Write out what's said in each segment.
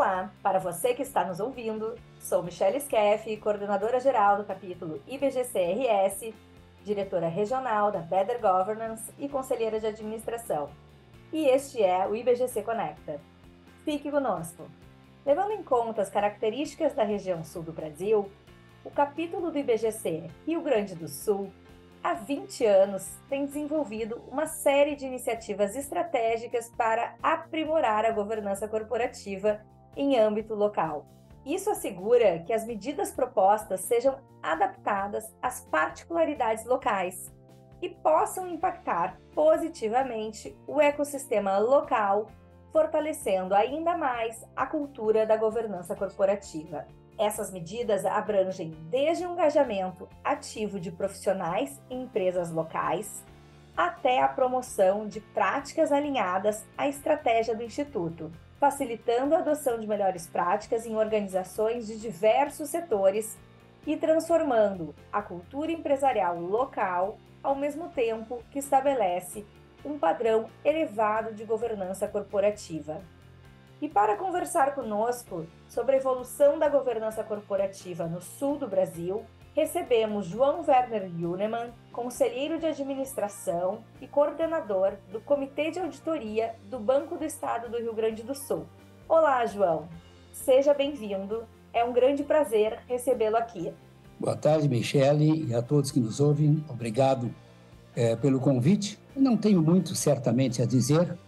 Olá, para você que está nos ouvindo, sou Michelle Skeff, coordenadora geral do capítulo IBGCRS, diretora regional da Better Governance e conselheira de administração. E este é o IBGC Conecta. Fique conosco. Levando em conta as características da região sul do Brasil, o capítulo do IBGC Rio Grande do Sul há 20 anos, tem desenvolvido uma série de iniciativas estratégicas para aprimorar a governança corporativa em âmbito local. Isso assegura que as medidas propostas sejam adaptadas às particularidades locais e possam impactar positivamente o ecossistema local, fortalecendo ainda mais a cultura da governança corporativa. Essas medidas abrangem desde o engajamento ativo de profissionais em empresas locais até a promoção de práticas alinhadas à estratégia do Instituto, facilitando a adoção de melhores práticas em organizações de diversos setores e transformando a cultura empresarial local ao mesmo tempo que estabelece um padrão elevado de governança corporativa. E para conversar conosco sobre a evolução da governança corporativa no sul do Brasil, recebemos João Werner Junemann, conselheiro de administração e coordenador do Comitê de Auditoria do Banco do Estado do Rio Grande do Sul. Olá, João. Seja bem-vindo. É um grande prazer recebê-lo aqui. Boa tarde, Michele, e a todos que nos ouvem. Obrigado é, pelo convite. Não tenho muito, certamente, a dizer,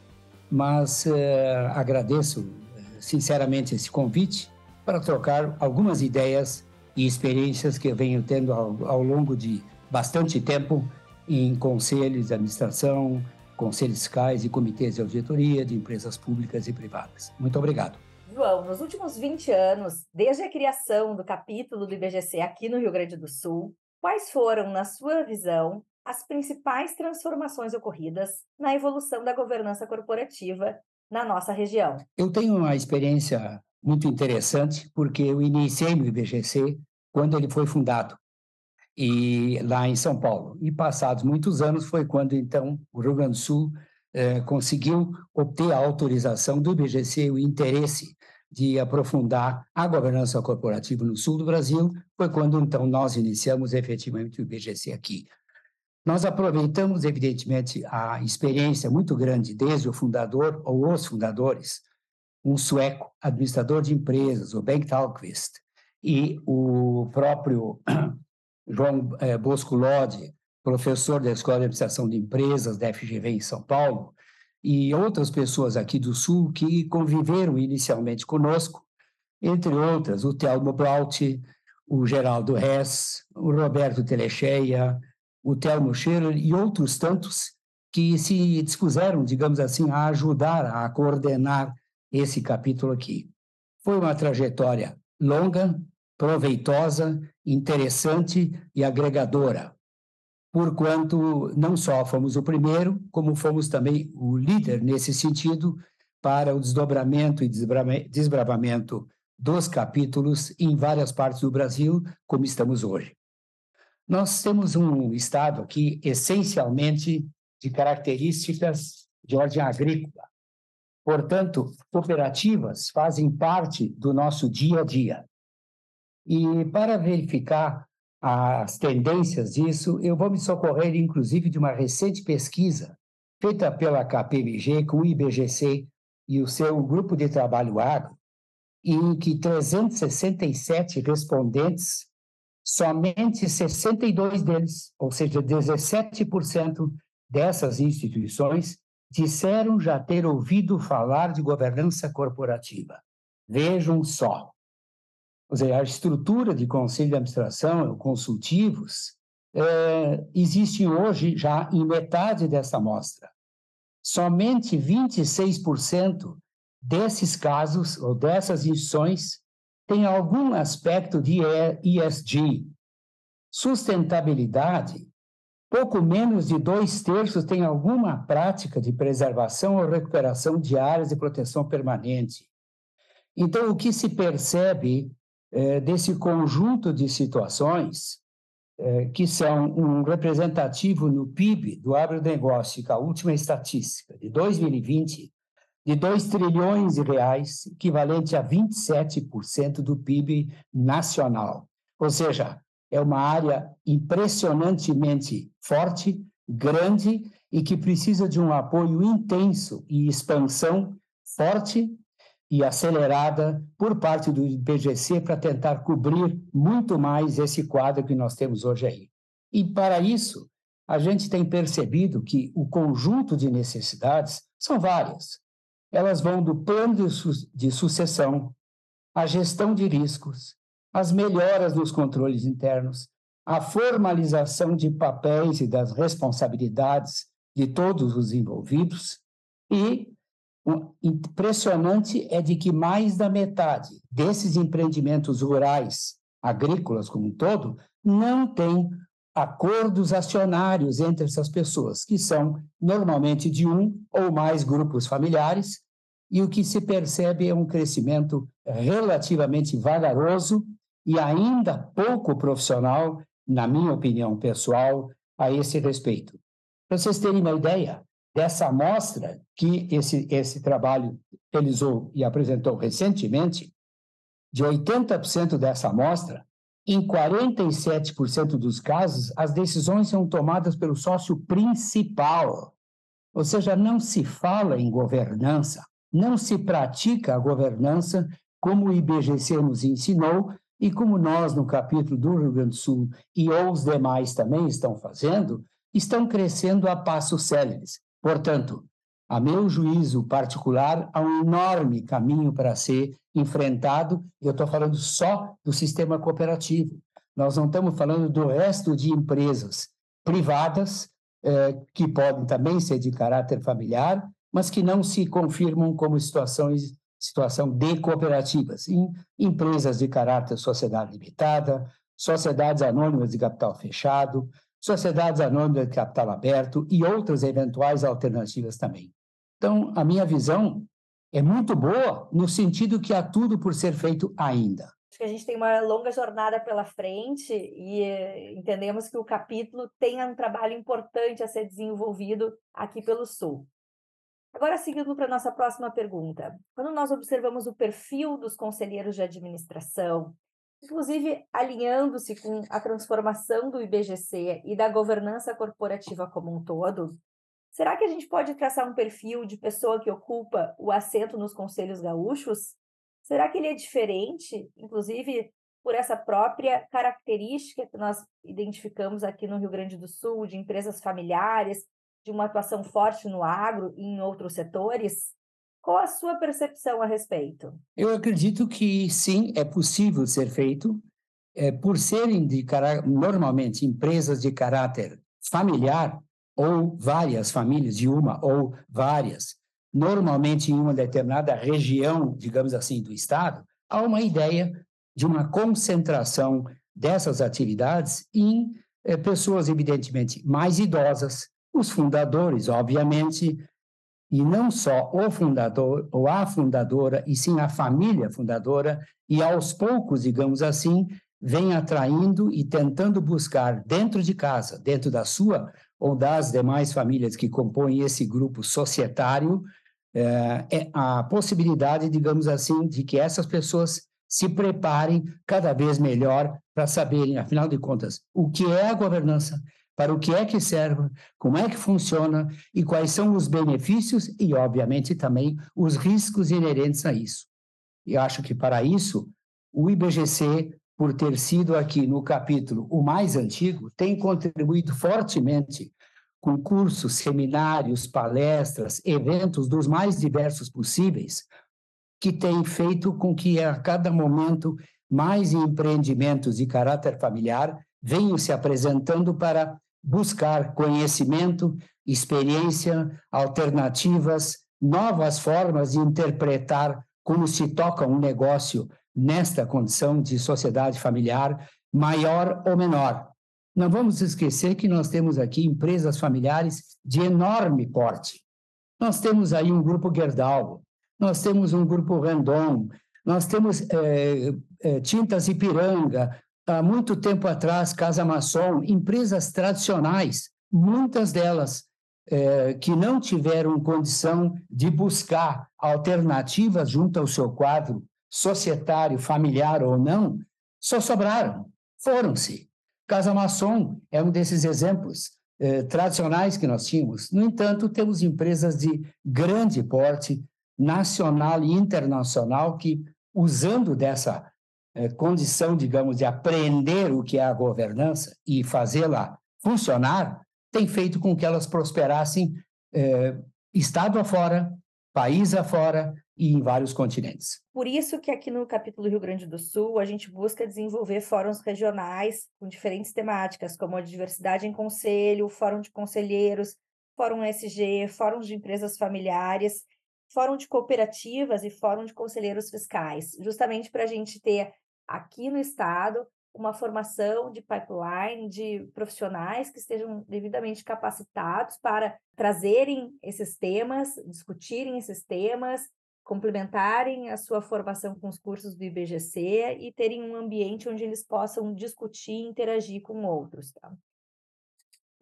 mas eh, agradeço eh, sinceramente esse convite para trocar algumas ideias e experiências que eu venho tendo ao, ao longo de bastante tempo em conselhos de administração, conselhos fiscais e comitês de auditoria de empresas públicas e privadas. Muito obrigado. João, nos últimos 20 anos, desde a criação do capítulo do IBGC aqui no Rio Grande do Sul, quais foram, na sua visão, as principais transformações ocorridas na evolução da governança corporativa na nossa região. Eu tenho uma experiência muito interessante, porque eu iniciei no IBGC quando ele foi fundado, e lá em São Paulo. E passados muitos anos foi quando, então, o Rio Grande do Sul eh, conseguiu obter a autorização do IBGC, o interesse de aprofundar a governança corporativa no sul do Brasil, foi quando, então, nós iniciamos efetivamente o IBGC aqui. Nós aproveitamos, evidentemente, a experiência muito grande desde o fundador ou os fundadores, um sueco, administrador de empresas, o Bengt Alkvist, e o próprio João eh, Bosco Lodi, professor da Escola de Administração de Empresas da FGV em São Paulo, e outras pessoas aqui do Sul que conviveram inicialmente conosco, entre outras, o Telmo Braut, o Geraldo Hess, o Roberto Telecheia, o Telmo Scherer e outros tantos que se dispuseram, digamos assim, a ajudar a coordenar esse capítulo aqui. Foi uma trajetória longa, proveitosa, interessante e agregadora, porquanto não só fomos o primeiro, como fomos também o líder nesse sentido para o desdobramento e desbravamento dos capítulos em várias partes do Brasil, como estamos hoje. Nós temos um estado aqui essencialmente de características de ordem agrícola. Portanto, cooperativas fazem parte do nosso dia a dia. E para verificar as tendências disso, eu vou me socorrer, inclusive, de uma recente pesquisa feita pela KPMG com o IBGC e o seu grupo de trabalho agro, em que 367 respondentes somente 62 deles, ou seja, 17% dessas instituições, disseram já ter ouvido falar de governança corporativa. Vejam só. Ou a estrutura de conselho de administração, consultivos, é, existe hoje já em metade dessa amostra. Somente 26% desses casos ou dessas instituições tem algum aspecto de ESG. Sustentabilidade, pouco menos de dois terços tem alguma prática de preservação ou recuperação de áreas de proteção permanente. Então, o que se percebe é, desse conjunto de situações, é, que são um representativo no PIB do agronegócio, que a última estatística de 2020 de 2 trilhões de reais, equivalente a 27% do PIB nacional. Ou seja, é uma área impressionantemente forte, grande e que precisa de um apoio intenso e expansão forte e acelerada por parte do IBGC para tentar cobrir muito mais esse quadro que nós temos hoje aí. E para isso, a gente tem percebido que o conjunto de necessidades são várias. Elas vão do plano de, su de sucessão, a gestão de riscos, as melhoras nos controles internos, a formalização de papéis e das responsabilidades de todos os envolvidos e o impressionante é de que mais da metade desses empreendimentos rurais, agrícolas como um todo, não tem acordos acionários entre essas pessoas, que são normalmente de um ou mais grupos familiares, e o que se percebe é um crescimento relativamente vagaroso e ainda pouco profissional, na minha opinião pessoal, a esse respeito. Para vocês terem uma ideia, dessa amostra que esse, esse trabalho realizou e apresentou recentemente, de 80% dessa amostra, em 47% dos casos, as decisões são tomadas pelo sócio principal. Ou seja, não se fala em governança, não se pratica a governança como o IBGC nos ensinou e como nós, no capítulo do Rio Grande do Sul e os demais também estão fazendo, estão crescendo a passos céleres. Portanto, a meu juízo particular, há um enorme caminho para ser enfrentado. Eu estou falando só do sistema cooperativo. Nós não estamos falando do resto de empresas privadas, eh, que podem também ser de caráter familiar, mas que não se confirmam como situações situação de cooperativas, em empresas de caráter sociedade limitada, sociedades anônimas de capital fechado, sociedades anônimas de capital aberto e outras eventuais alternativas também. Então, a minha visão é muito boa no sentido que há tudo por ser feito ainda. Acho que a gente tem uma longa jornada pela frente e eh, entendemos que o capítulo tem um trabalho importante a ser desenvolvido aqui pelo Sul. Agora, seguindo para a nossa próxima pergunta. Quando nós observamos o perfil dos conselheiros de administração, inclusive alinhando-se com a transformação do IBGC e da governança corporativa como um todo, será que a gente pode traçar um perfil de pessoa que ocupa o assento nos conselhos gaúchos? Será que ele é diferente, inclusive por essa própria característica que nós identificamos aqui no Rio Grande do Sul, de empresas familiares, de uma atuação forte no agro e em outros setores? Qual a sua percepção a respeito? Eu acredito que sim, é possível ser feito, é, por serem de normalmente empresas de caráter familiar ou várias famílias de uma ou várias, normalmente em uma determinada região, digamos assim, do estado, há uma ideia de uma concentração dessas atividades em é, pessoas evidentemente mais idosas, os fundadores, obviamente, e não só o fundador ou a fundadora, e sim a família fundadora, e aos poucos, digamos assim, vem atraindo e tentando buscar dentro de casa, dentro da sua ou das demais famílias que compõem esse grupo societário, é, é a possibilidade, digamos assim, de que essas pessoas se preparem cada vez melhor para saberem, afinal de contas, o que é a governança, para o que é que serve, como é que funciona e quais são os benefícios e, obviamente, também os riscos inerentes a isso. E acho que para isso, o IBGC, por ter sido aqui no capítulo o mais antigo, tem contribuído fortemente com cursos, seminários, palestras, eventos dos mais diversos possíveis, que tem feito com que a cada momento mais empreendimentos de caráter familiar venham se apresentando para buscar conhecimento, experiência, alternativas, novas formas de interpretar como se toca um negócio nesta condição de sociedade familiar, maior ou menor. Não vamos esquecer que nós temos aqui empresas familiares de enorme porte. Nós temos aí um grupo Gerdau, nós temos um grupo Randon, nós temos é, é, Tintas Ipiranga, há muito tempo atrás, Casa Maçom, empresas tradicionais, muitas delas eh, que não tiveram condição de buscar alternativas junto ao seu quadro societário, familiar ou não, só sobraram, foram-se. Casa Maçom é um desses exemplos eh, tradicionais que nós tínhamos. No entanto, temos empresas de grande porte, nacional e internacional, que, usando dessa eh, condição, digamos, de aprender o que é a governança e fazê-la funcionar, tem feito com que elas prosperassem eh, estado afora, país afora e em vários continentes. Por isso que aqui no capítulo Rio Grande do Sul a gente busca desenvolver fóruns regionais com diferentes temáticas, como a diversidade em conselho, fórum de conselheiros, fórum SG, fóruns de empresas familiares, fórum de cooperativas e fórum de conselheiros fiscais, justamente para a gente ter aqui no estado uma formação de pipeline de profissionais que estejam devidamente capacitados para trazerem esses temas, discutirem esses temas, complementarem a sua formação com os cursos do IBGC e terem um ambiente onde eles possam discutir e interagir com outros. Tá?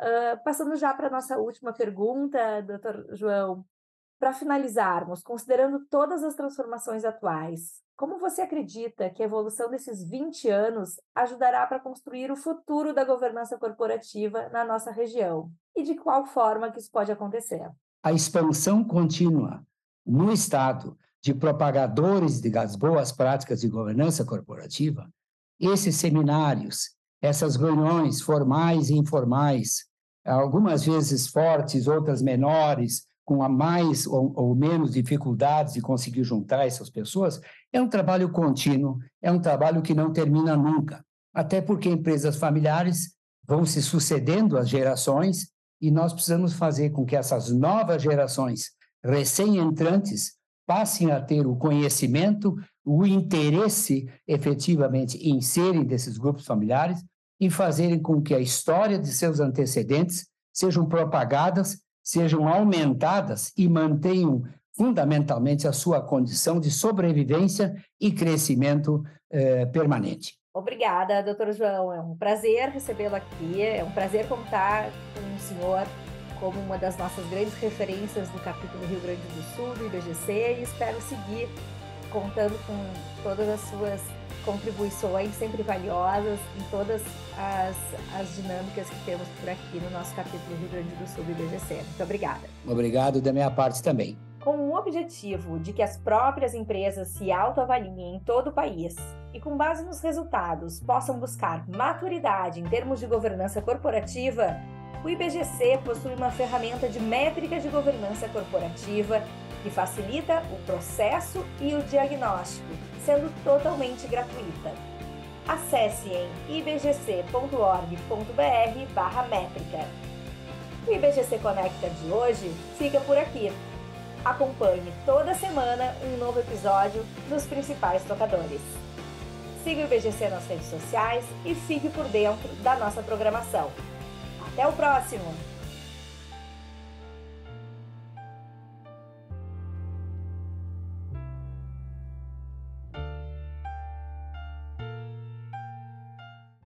Uh, passando já para a nossa última pergunta, doutor João, para finalizarmos, considerando todas as transformações atuais, como você acredita que a evolução desses 20 anos ajudará para construir o futuro da governança corporativa na nossa região? E de qual forma que isso pode acontecer? A expansão contínua no Estado de propagadores das boas práticas de governança corporativa, esses seminários, essas reuniões formais e informais, algumas vezes fortes, outras menores, com a mais ou, ou, menos dificuldades de conseguir juntar essas pessoas, é um trabalho contínuo, é um trabalho que não termina nunca. Até porque empresas familiares vão se sucedendo as gerações e nós precisamos fazer com que essas novas gerações recém-entrantes passem a ter o conhecimento, o interesse efetivamente em serem desses grupos familiares e fazerem com que a história de seus antecedentes sejam propagadas sejam aumentadas e mantenham fundamentalmente a sua condição de sobrevivência e crescimento eh, permanente. Obrigada, doutor João. É um prazer recebê-lo aqui. É um prazer contar com o senhor como uma das nossas grandes referências do capítulo Rio Grande do Sul, do IBGC, e espero seguir contando com todas as suas contribuições sempre valiosas em todas as, as dinâmicas que temos por aqui no nosso capítulo Rio Grande do Sul do IBGC. Muito obrigada. Obrigado da minha parte também. Com o objetivo de que as próprias empresas se autoavaliem em todo o país e, com base nos resultados, possam buscar maturidade em termos de governança corporativa, o IBGC possui uma ferramenta de métrica de governança corporativa que facilita o processo e o diagnóstico, sendo totalmente gratuita. Acesse em ibgc.org.br/métrica. O IBGC Conecta de hoje fica por aqui. Acompanhe toda semana um novo episódio dos principais tocadores. Siga o IBGC nas redes sociais e fique por dentro da nossa programação. Até o próximo!